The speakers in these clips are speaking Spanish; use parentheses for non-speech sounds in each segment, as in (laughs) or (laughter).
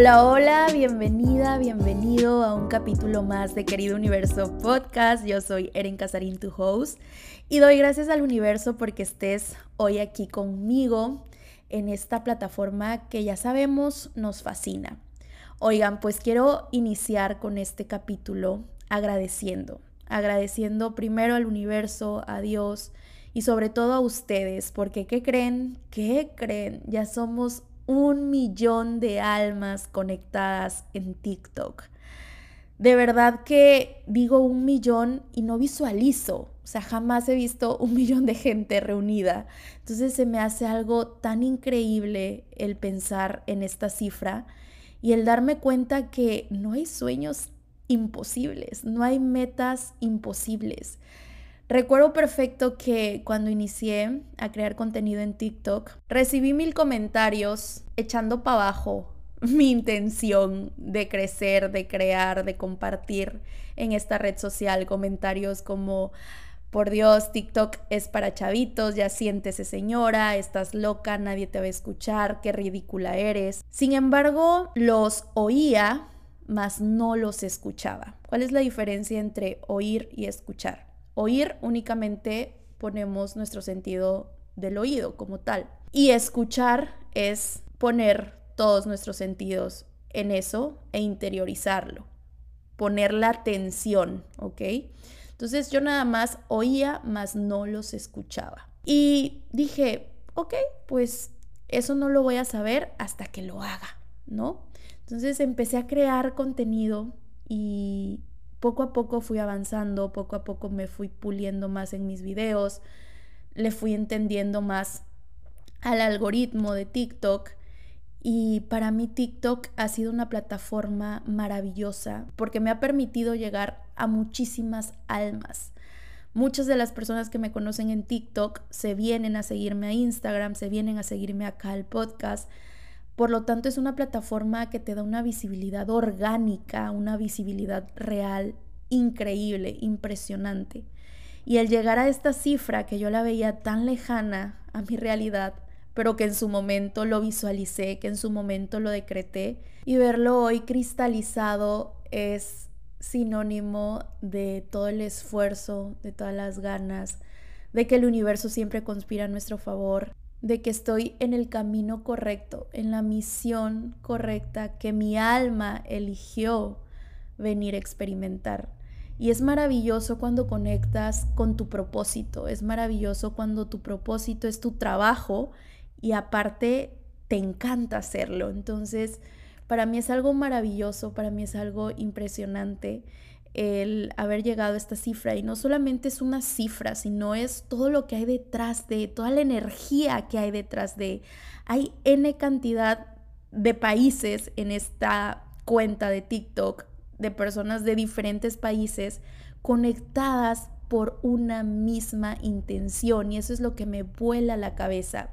Hola, hola, bienvenida, bienvenido a un capítulo más de Querido Universo Podcast. Yo soy Erin Casarín, tu host, y doy gracias al universo porque estés hoy aquí conmigo en esta plataforma que ya sabemos nos fascina. Oigan, pues quiero iniciar con este capítulo agradeciendo, agradeciendo primero al universo, a Dios y sobre todo a ustedes, porque ¿qué creen? ¿Qué creen? Ya somos un millón de almas conectadas en TikTok. De verdad que digo un millón y no visualizo, o sea, jamás he visto un (laughs) millón de gente reunida. Entonces se me hace algo tan increíble el pensar en esta cifra y el darme cuenta que no hay sueños imposibles, no hay metas imposibles. Recuerdo perfecto que cuando inicié a crear contenido en TikTok, recibí mil comentarios echando para abajo (laughs) mi intención de crecer, de crear, de compartir en esta red social. Comentarios como, por Dios, TikTok es para chavitos, ya siéntese señora, estás loca, nadie te va a escuchar, qué ridícula eres. Sin embargo, los oía, mas no los escuchaba. ¿Cuál es la diferencia entre oír y escuchar? Oír únicamente ponemos nuestro sentido del oído como tal. Y escuchar es poner todos nuestros sentidos en eso e interiorizarlo. Poner la atención, ¿ok? Entonces yo nada más oía, más no los escuchaba. Y dije, ok, pues eso no lo voy a saber hasta que lo haga, ¿no? Entonces empecé a crear contenido y poco a poco fui avanzando, poco a poco me fui puliendo más en mis videos, le fui entendiendo más al algoritmo de TikTok. Y para mí TikTok ha sido una plataforma maravillosa porque me ha permitido llegar a muchísimas almas. Muchas de las personas que me conocen en TikTok se vienen a seguirme a Instagram, se vienen a seguirme acá al podcast por lo tanto, es una plataforma que te da una visibilidad orgánica, una visibilidad real, increíble, impresionante. Y el llegar a esta cifra que yo la veía tan lejana a mi realidad, pero que en su momento lo visualicé, que en su momento lo decreté, y verlo hoy cristalizado es sinónimo de todo el esfuerzo, de todas las ganas, de que el universo siempre conspira a nuestro favor, de que estoy en el camino correcto, en la misión correcta que mi alma eligió venir a experimentar. Y es maravilloso cuando conectas con tu propósito, es maravilloso cuando tu propósito es tu trabajo y aparte te encanta hacerlo. Entonces, para mí es algo maravilloso, para mí es algo impresionante el haber llegado a esta cifra. Y no solamente es una cifra, sino es todo lo que hay detrás de, toda la energía que hay detrás de. Hay N cantidad de países en esta cuenta de TikTok, de personas de diferentes países conectadas por una misma intención. Y eso es lo que me vuela la cabeza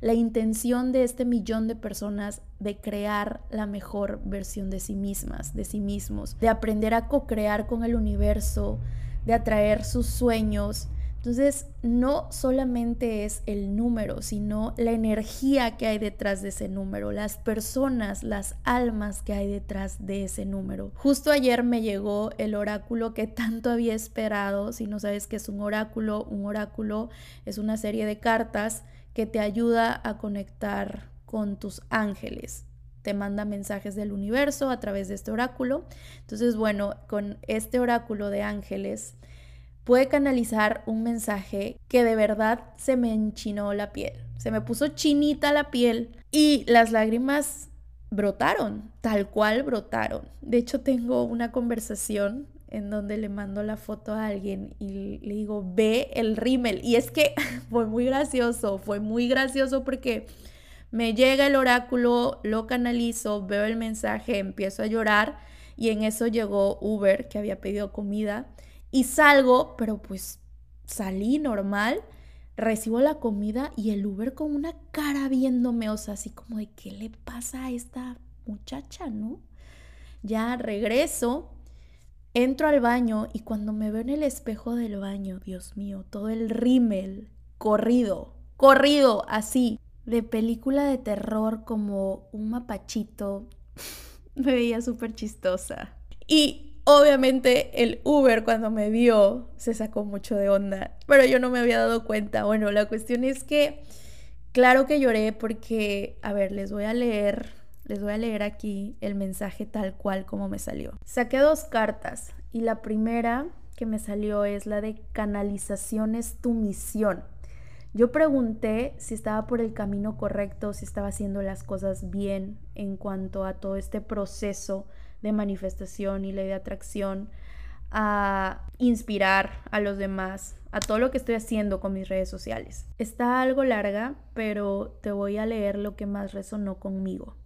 la intención de este millón de personas de crear la mejor versión de sí mismas, de sí mismos, de aprender a co-crear con el universo, de atraer sus sueños. Entonces, no solamente es el número, sino la energía que hay detrás de ese número, las personas, las almas que hay detrás de ese número. Justo ayer me llegó el oráculo que tanto había esperado. Si no sabes qué es un oráculo, un oráculo es una serie de cartas que te ayuda a conectar con tus ángeles. Te manda mensajes del universo a través de este oráculo. Entonces, bueno, con este oráculo de ángeles puede canalizar un mensaje que de verdad se me enchinó la piel. Se me puso chinita la piel y las lágrimas brotaron, tal cual brotaron. De hecho, tengo una conversación en donde le mando la foto a alguien y le digo, ve el rímel. Y es que (laughs) fue muy gracioso, fue muy gracioso porque me llega el oráculo, lo canalizo, veo el mensaje, empiezo a llorar y en eso llegó Uber que había pedido comida y salgo, pero pues salí normal, recibo la comida y el Uber con una cara viéndome, o sea, así como de qué le pasa a esta muchacha, ¿no? Ya regreso Entro al baño y cuando me veo en el espejo del baño, Dios mío, todo el rímel corrido, corrido así, de película de terror como un mapachito. (laughs) Me veía súper chistosa. Y obviamente el Uber cuando me vio se sacó mucho de onda, pero yo no me había dado cuenta. Bueno, la cuestión es que, claro que lloré porque, a ver, les voy a leer, les voy a leer aquí el mensaje tal cual como me salió. Saqué dos cartas y la primera que me salió es la de canalización es tu misión. Yo pregunté si estaba por el camino correcto, si estaba haciendo las cosas bien en cuanto a todo este proceso de manifestación y ley de atracción, a inspirar a los demás, a todo lo que estoy haciendo con mis redes sociales. Está algo larga, pero te voy a leer lo que más resonó conmigo.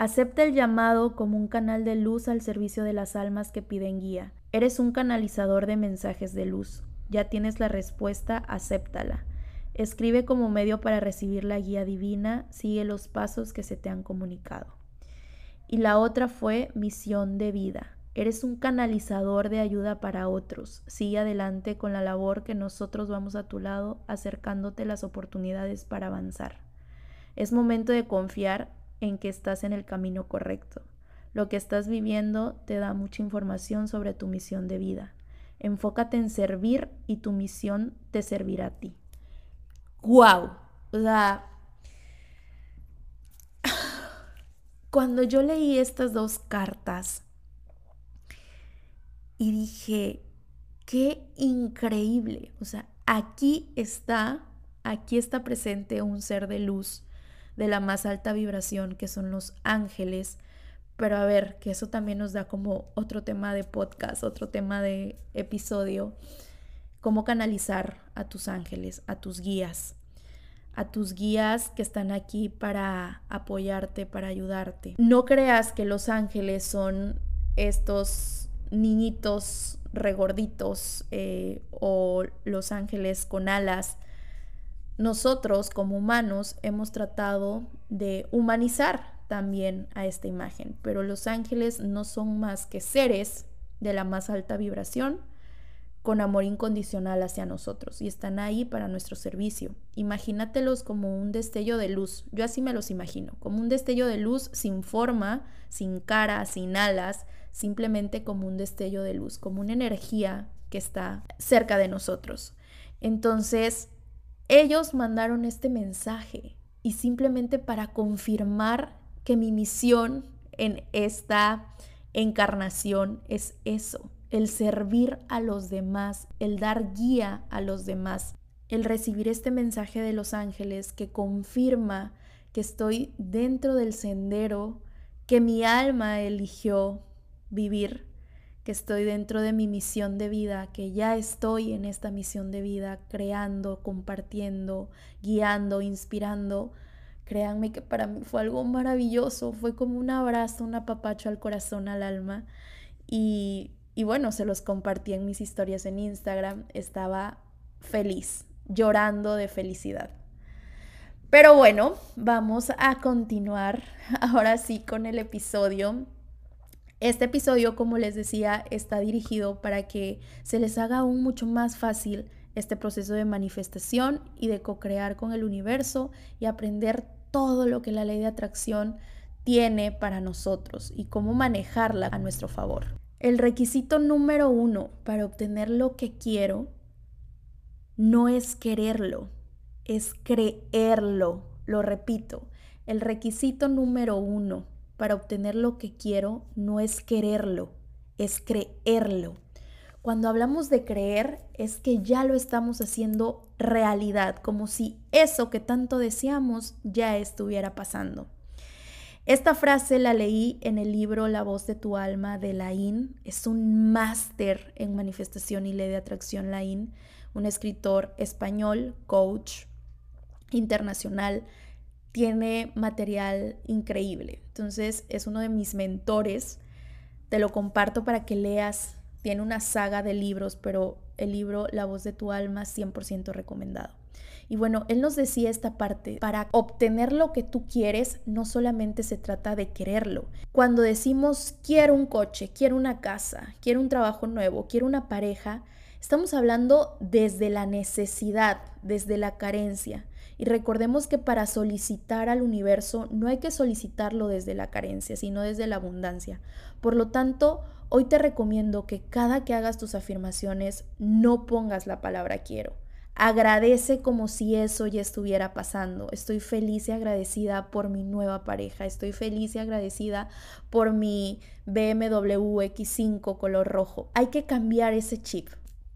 Acepta el llamado como un canal de luz al servicio de las almas que piden guía. Eres un canalizador de mensajes de luz. Ya tienes la respuesta, acéptala. Escribe como medio para recibir la guía divina, sigue los pasos que se te han comunicado. Y la otra fue misión de vida. Eres un canalizador de ayuda para otros. Sigue adelante con la labor que nosotros vamos a tu lado, acercándote las oportunidades para avanzar. Es momento de confiar en que estás en el camino correcto. Lo que estás viviendo te da mucha información sobre tu misión de vida. Enfócate en servir y tu misión te servirá a ti. ¡Guau! O sea, (laughs) cuando yo leí estas dos cartas y dije, qué increíble. O sea, aquí está, aquí está presente un ser de luz de la más alta vibración que son los ángeles. Pero a ver, que eso también nos da como otro tema de podcast, otro tema de episodio, cómo canalizar a tus ángeles, a tus guías a tus guías que están aquí para apoyarte, para ayudarte. No creas que los ángeles son estos niñitos regorditos eh, o los ángeles con alas. Nosotros como humanos hemos tratado de humanizar también a esta imagen, pero los ángeles no son más que seres de la más alta vibración con amor incondicional hacia nosotros y están ahí para nuestro servicio. Imagínatelos como un destello de luz, yo así me los imagino, como un destello de luz sin forma, sin cara, sin alas, simplemente como un destello de luz, como una energía que está cerca de nosotros. Entonces, ellos mandaron este mensaje y simplemente para confirmar que mi misión en esta encarnación es eso, el servir a los demás, el dar guía a los demás, el recibir este mensaje de los ángeles que confirma que estoy dentro del sendero que mi alma eligió vivir, que estoy dentro de mi misión de vida, que ya estoy en esta misión de vida, creando, compartiendo, guiando, inspirando. Créanme que para mí fue algo maravilloso, fue como un abrazo, un apapacho al corazón, al alma. Y y bueno, se los compartí en mis historias en Instagram. Estaba feliz, llorando de felicidad. Pero bueno, vamos a continuar (laughs) ahora sí con el episodio. Este episodio, como les decía, está dirigido para que se les haga aún mucho más fácil este proceso de manifestación y de co-crear con el universo y aprender todo lo que la ley de atracción tiene para nosotros y cómo manejarla a nuestro favor. El requisito número uno para obtener lo que quiero no es quererlo, es creerlo. Lo repito, el requisito número uno para obtener lo que quiero no es quererlo, es creerlo. Cuando hablamos de creer es que ya lo estamos haciendo realidad, como si eso que tanto deseamos ya estuviera pasando. Esta frase la leí en el libro La voz de tu alma de Laín. Es un máster en manifestación y ley de atracción Laín, un escritor español, coach internacional. Tiene material increíble. Entonces es uno de mis mentores. Te lo comparto para que leas. Tiene una saga de libros, pero el libro La voz de tu alma 100% recomendado. Y bueno, él nos decía esta parte, para obtener lo que tú quieres, no solamente se trata de quererlo. Cuando decimos quiero un coche, quiero una casa, quiero un trabajo nuevo, quiero una pareja, Estamos hablando desde la necesidad, desde la carencia. Y recordemos que para solicitar al universo no hay que solicitarlo desde la carencia, sino desde la abundancia. Por lo tanto, hoy te recomiendo que cada que hagas tus afirmaciones no pongas la palabra quiero. Agradece como si eso ya estuviera pasando. Estoy feliz y agradecida por mi nueva pareja. Estoy feliz y agradecida por mi BMW X5 color rojo. Hay que cambiar ese chip.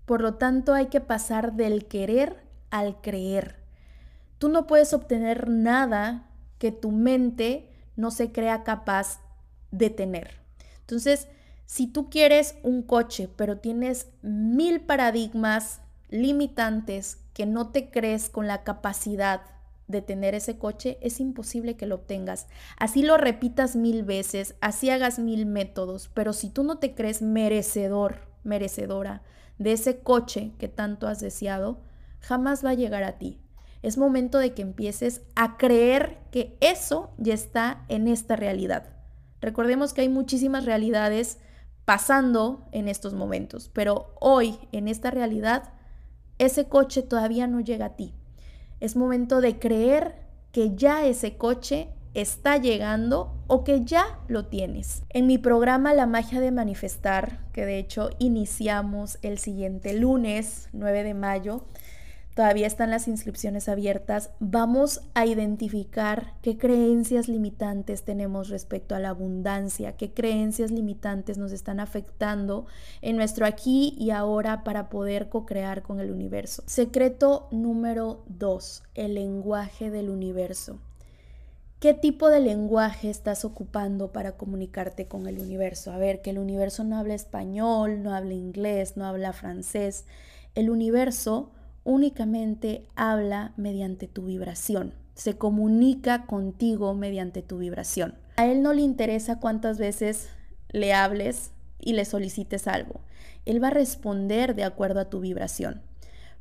Por lo tanto, hay que pasar del querer al creer. Tú no puedes obtener nada que tu mente no se crea capaz de tener. Entonces, si tú quieres un coche, pero tienes mil paradigmas limitantes que no te crees con la capacidad de tener ese coche, es imposible que lo obtengas. Así lo repitas mil veces, así hagas mil métodos, pero si tú no te crees merecedor, merecedora de ese coche que tanto has deseado, jamás va a llegar a ti es momento de que empieces a creer que eso ya está en esta realidad. Recordemos que hay muchísimas realidades pasando en estos momentos, pero hoy en esta realidad ese coche todavía no llega a ti. Es momento de creer que ya ese coche está llegando o que ya lo tienes. En mi programa La magia de manifestar, que de hecho iniciamos el siguiente lunes 9 de mayo, Todavía están las inscripciones abiertas. Vamos a identificar qué creencias limitantes tenemos respecto a la abundancia, qué creencias limitantes nos están afectando en nuestro aquí y ahora para poder co-crear con el universo. Secreto número 2, el lenguaje del universo. ¿Qué tipo de lenguaje estás ocupando para comunicarte con el universo? A ver, que el universo no habla español, no habla inglés, no habla francés. El universo únicamente habla mediante tu vibración, se comunica contigo mediante tu vibración. A él no le interesa cuántas veces le hables y le solicites algo. Él va a responder de acuerdo a tu vibración.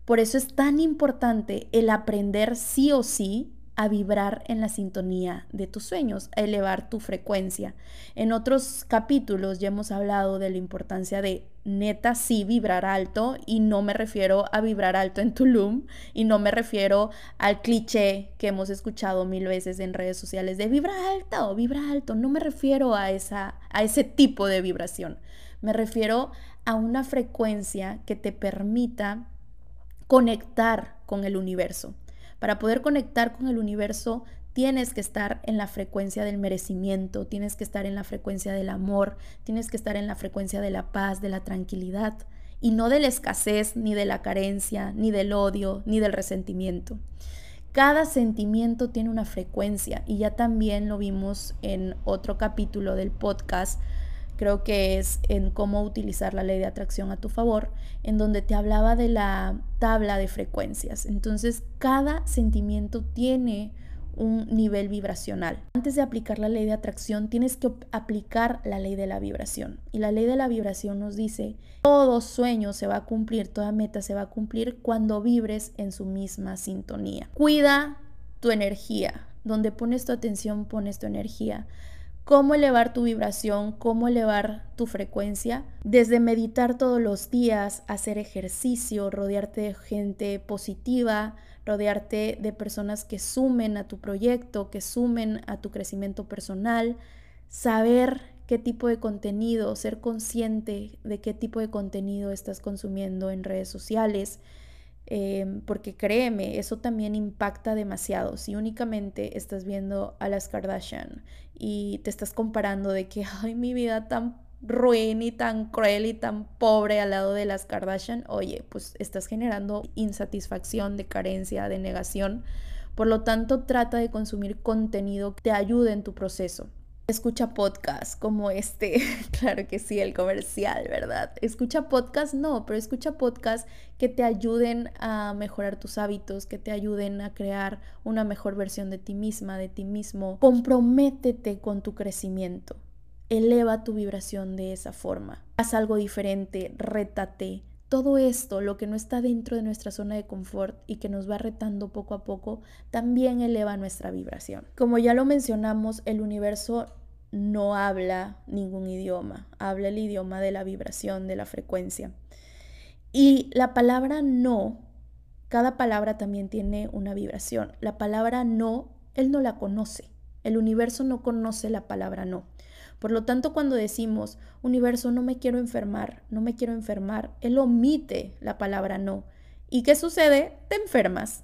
Por eso es tan importante el aprender sí o sí a vibrar en la sintonía de tus sueños, a elevar tu frecuencia. En otros capítulos ya hemos hablado de la importancia de neta sí vibrar alto y no me refiero a vibrar alto en Tulum y no me refiero al cliché que hemos escuchado mil veces en redes sociales de vibra alto, vibra alto, no me refiero a esa a ese tipo de vibración. Me refiero a una frecuencia que te permita conectar con el universo. Para poder conectar con el universo tienes que estar en la frecuencia del merecimiento, tienes que estar en la frecuencia del amor, tienes que estar en la frecuencia de la paz, de la tranquilidad, y no de la escasez, ni de la carencia, ni del odio, ni del resentimiento. Cada sentimiento tiene una frecuencia y ya también lo vimos en otro capítulo del podcast creo que es en cómo utilizar la ley de atracción a tu favor, en donde te hablaba de la tabla de frecuencias. Entonces, cada sentimiento tiene un nivel vibracional. Antes de aplicar la ley de atracción, tienes que aplicar la ley de la vibración. Y la ley de la vibración nos dice, todo sueño se va a cumplir, toda meta se va a cumplir cuando vibres en su misma sintonía. Cuida tu energía. Donde pones tu atención, pones tu energía cómo elevar tu vibración, cómo elevar tu frecuencia, desde meditar todos los días, hacer ejercicio, rodearte de gente positiva, rodearte de personas que sumen a tu proyecto, que sumen a tu crecimiento personal, saber qué tipo de contenido, ser consciente de qué tipo de contenido estás consumiendo en redes sociales, Em, porque créeme, eso también impacta demasiado. Si únicamente estás viendo a las Kardashian y te estás comparando de que, (laughs) ay, mi vida tan ruin y tan cruel y tan pobre al lado de las Kardashian, oye, pues estás generando insatisfacción, de carencia, de negación. Por lo tanto, trata de consumir contenido que te ayude en tu proceso. Escucha podcast como este, (laughs) claro que sí, el comercial, ¿verdad? Escucha podcast, no, pero escucha podcast que te ayuden a mejorar tus hábitos, que te ayuden a crear una mejor versión de ti misma, de ti mismo. Comprométete con tu crecimiento. Eleva tu vibración de esa forma. Haz algo diferente, rétate, todo esto, lo que no está dentro de nuestra zona de confort y que nos va retando poco a poco, también eleva nuestra vibración. Como ya lo mencionamos, el universo no habla ningún idioma, habla el idioma de la vibración, de la frecuencia. Y la palabra no, cada palabra también tiene una vibración. La palabra no, él no la conoce. El universo no conoce la palabra no. Por lo tanto, cuando decimos, universo, no me quiero enfermar, no me quiero enfermar, él omite la palabra no. ¿Y qué sucede? Te enfermas.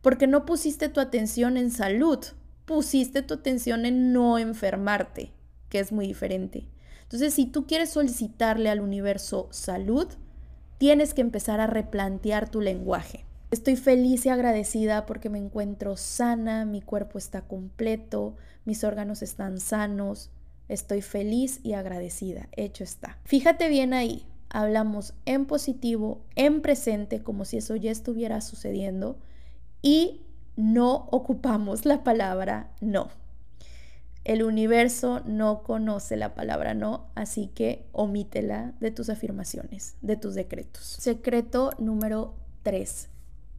Porque no pusiste tu atención en salud, pusiste tu atención en no enfermarte, que es muy diferente. Entonces, si tú quieres solicitarle al universo salud, tienes que empezar a replantear tu lenguaje. Estoy feliz y agradecida porque me encuentro sana, mi cuerpo está completo, mis órganos están sanos. Estoy feliz y agradecida. Hecho está. Fíjate bien ahí. Hablamos en positivo, en presente, como si eso ya estuviera sucediendo. Y no ocupamos la palabra no. El universo no conoce la palabra no, así que omítela de tus afirmaciones, de tus decretos. Secreto número 3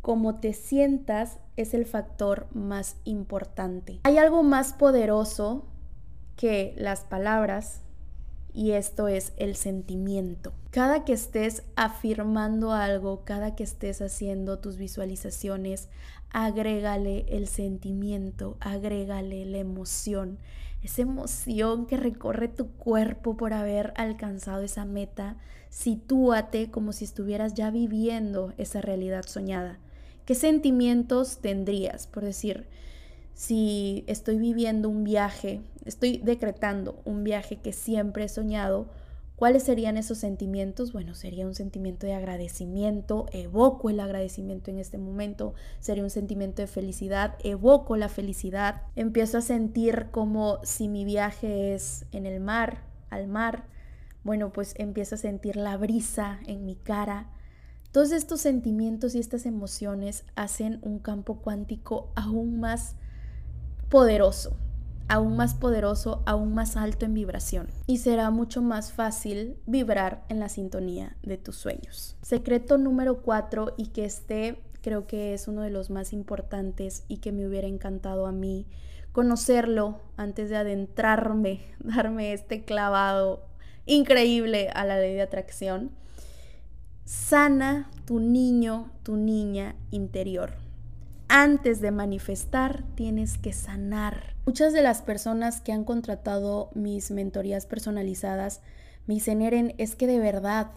cómo te sientas es el factor más importante. Hay algo más poderoso que las palabras y esto es el sentimiento. Cada que estés afirmando algo, cada que estés haciendo tus visualizaciones, agrégale el sentimiento, agrégale la emoción, esa emoción que recorre tu cuerpo por haber alcanzado esa meta. Sitúate como si estuvieras ya viviendo esa realidad soñada. ¿Qué sentimientos tendrías? Por decir, si estoy viviendo un viaje, estoy decretando un viaje que siempre he soñado, ¿cuáles serían esos sentimientos? Bueno, sería un sentimiento de agradecimiento, evoco el agradecimiento en este momento, sería un sentimiento de felicidad, evoco la felicidad, empiezo a sentir como si mi viaje es en el mar, al mar, bueno, pues empiezo a sentir la brisa en mi cara, todos estos sentimientos y estas emociones hacen un campo cuántico aún más poderoso, aún más poderoso, aún más alto en vibración. Y será mucho más fácil vibrar en la sintonía de tus sueños. Secreto número cuatro y que este creo que es uno de los más importantes y que me hubiera encantado a mí conocerlo antes de adentrarme, (laughs) darme este clavado increíble a la ley de atracción Sana tu niño, tu niña interior. Antes de manifestar, tienes que sanar. Muchas de las personas que han contratado mis mentorías personalizadas me dicen, Eren, es que de verdad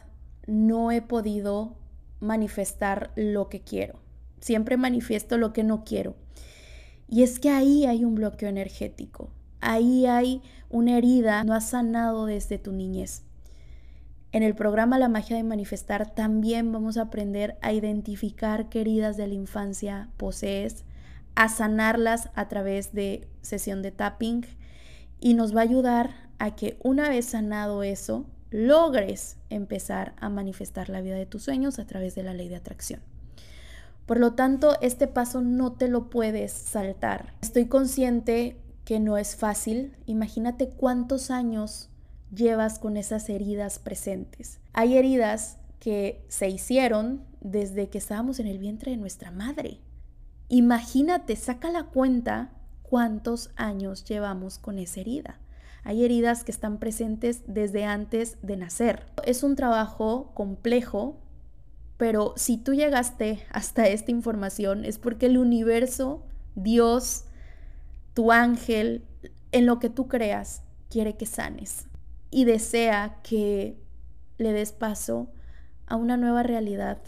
no he podido manifestar lo que quiero. Siempre manifiesto lo que no quiero. Y es que ahí hay un bloqueo energético. Ahí hay una herida no has sanado desde tu niñez. En el programa La magia de manifestar también vamos a aprender a identificar qué heridas de la infancia posees, a sanarlas a través de sesión de tapping y nos va a ayudar a que una vez sanado eso, logres empezar a manifestar la vida de tus sueños a través de la ley de atracción. Por lo tanto, este paso no te lo puedes saltar. Estoy consciente que no es fácil. Imagínate cuántos años llevas con esas heridas presentes. Hay heridas que se hicieron desde que estábamos en el vientre de nuestra madre. Imagínate, saca la cuenta cuántos años llevamos con esa herida. Hay heridas que están presentes desde antes de nacer. Es un trabajo complejo, pero si tú llegaste hasta esta información es porque el universo, Dios, tu ángel, en lo que tú creas, quiere que sanes y desea que le des paso a una nueva realidad,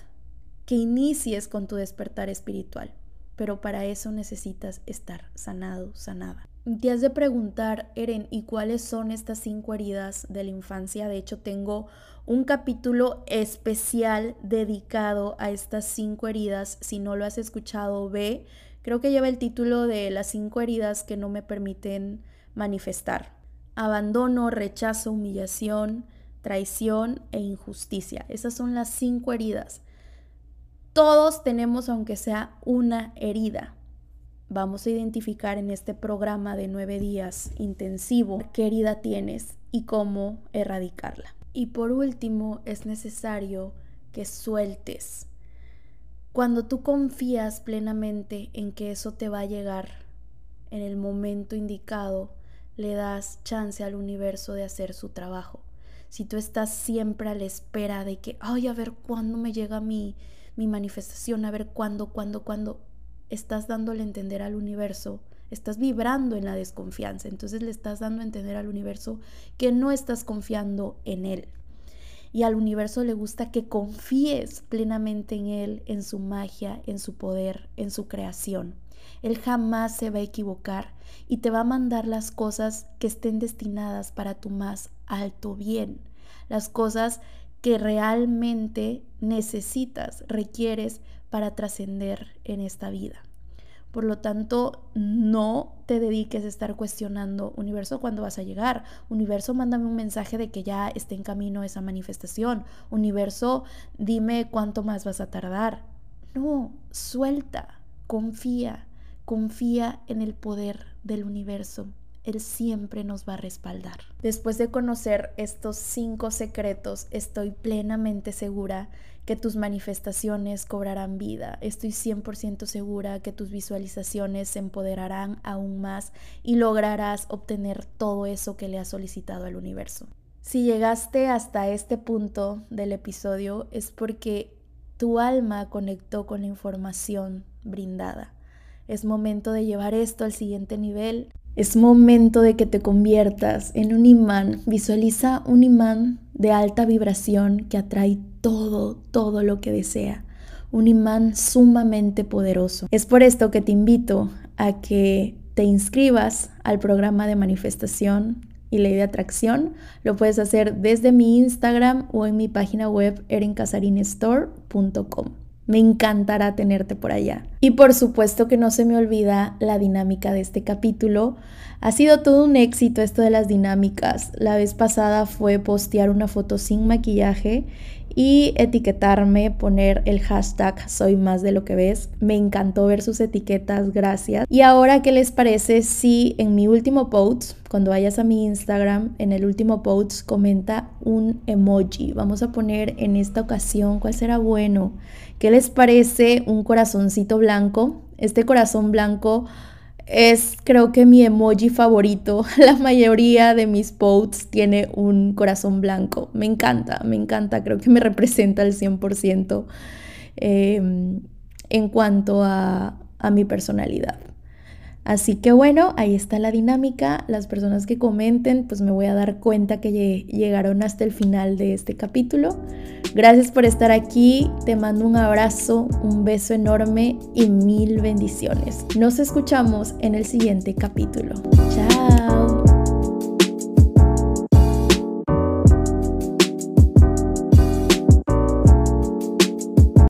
que inicies con tu despertar espiritual. Pero para eso necesitas estar sanado, sanada. Te has de preguntar, Eren, ¿y cuáles son estas cinco heridas de la infancia? De hecho, tengo un capítulo especial dedicado a estas cinco heridas. Si no lo has escuchado, ve. Creo que lleva el título de las cinco heridas que no me permiten manifestar abandono, rechazo, humillación, traición e injusticia. Esas son las cinco heridas. Todos tenemos, aunque sea una herida. Vamos a identificar en este programa de nueve días intensivo qué herida tienes y cómo erradicarla. Y por último, es necesario que sueltes. Cuando tú confías plenamente en que eso te va a llegar en el momento indicado, le das chance al universo de hacer su trabajo. si tú estás siempre a la espera de que, ay, a ver cuándo me llega mi, mi manifestación, a ver cuándo, cuándo, cuándo, estás dándole a entender al universo, estás vibrando en la desconfianza, entonces le estás dando a entender al universo que no estás confiando en él. Y al universo le gusta que confíes plenamente en él, en su magia, en su poder, en su creación. Él jamás se va a equivocar y te va a mandar las cosas que estén destinadas para tu más alto bien, las cosas que realmente necesitas, requieres para trascender en esta vida. Por lo tanto, no te dediques a estar cuestionando, universo, ¿cuándo vas a llegar? Universo, mándame un mensaje de que ya esté en camino esa manifestación. Universo, dime cuánto más vas a tardar. No, suelta, confía, Confía en el poder del universo. Él siempre nos va a respaldar. Después de conocer estos cinco secretos, estoy plenamente segura que tus manifestaciones cobrarán vida. Estoy 100% segura que tus visualizaciones se empoderarán aún más y lograrás obtener todo eso que le has solicitado al universo. Si llegaste hasta este punto del episodio es porque tu alma conectó con la información brindada. Es momento de llevar esto al siguiente nivel. Es momento de que te conviertas en un imán. Visualiza un imán de alta vibración que atrae todo, todo lo que desea. Un imán sumamente poderoso. Es por esto que te invito a que te inscribas al programa de manifestación y ley de atracción. Lo puedes hacer desde mi Instagram o en mi página web erencasarinestore.com. Me encantará tenerte por allá. Y por supuesto que no se me olvida la dinámica de este capítulo. Ha sido todo un éxito esto de las dinámicas. La vez pasada fue postear una foto sin maquillaje y etiquetarme, poner el hashtag soy más de lo que ves. Me encantó ver sus etiquetas, gracias. Y ahora, ¿qué les parece si en mi último post, cuando vayas a mi Instagram, en el último post comenta un emoji? Vamos a poner en esta ocasión, ¿cuál será bueno? ¿Qué les parece un corazoncito blanco? Este corazón blanco es creo que mi emoji favorito. (laughs) La mayoría de mis posts tiene un corazón blanco. Me encanta, me encanta. Creo que me representa al 100% em, en cuanto a, a mi personalidad. Así que bueno, ahí está la dinámica. Las personas que comenten, pues me voy a dar cuenta que llegaron hasta el final de este capítulo. Gracias por estar aquí. Te mando un abrazo, un beso enorme y mil bendiciones. Nos escuchamos en el siguiente capítulo. Chao.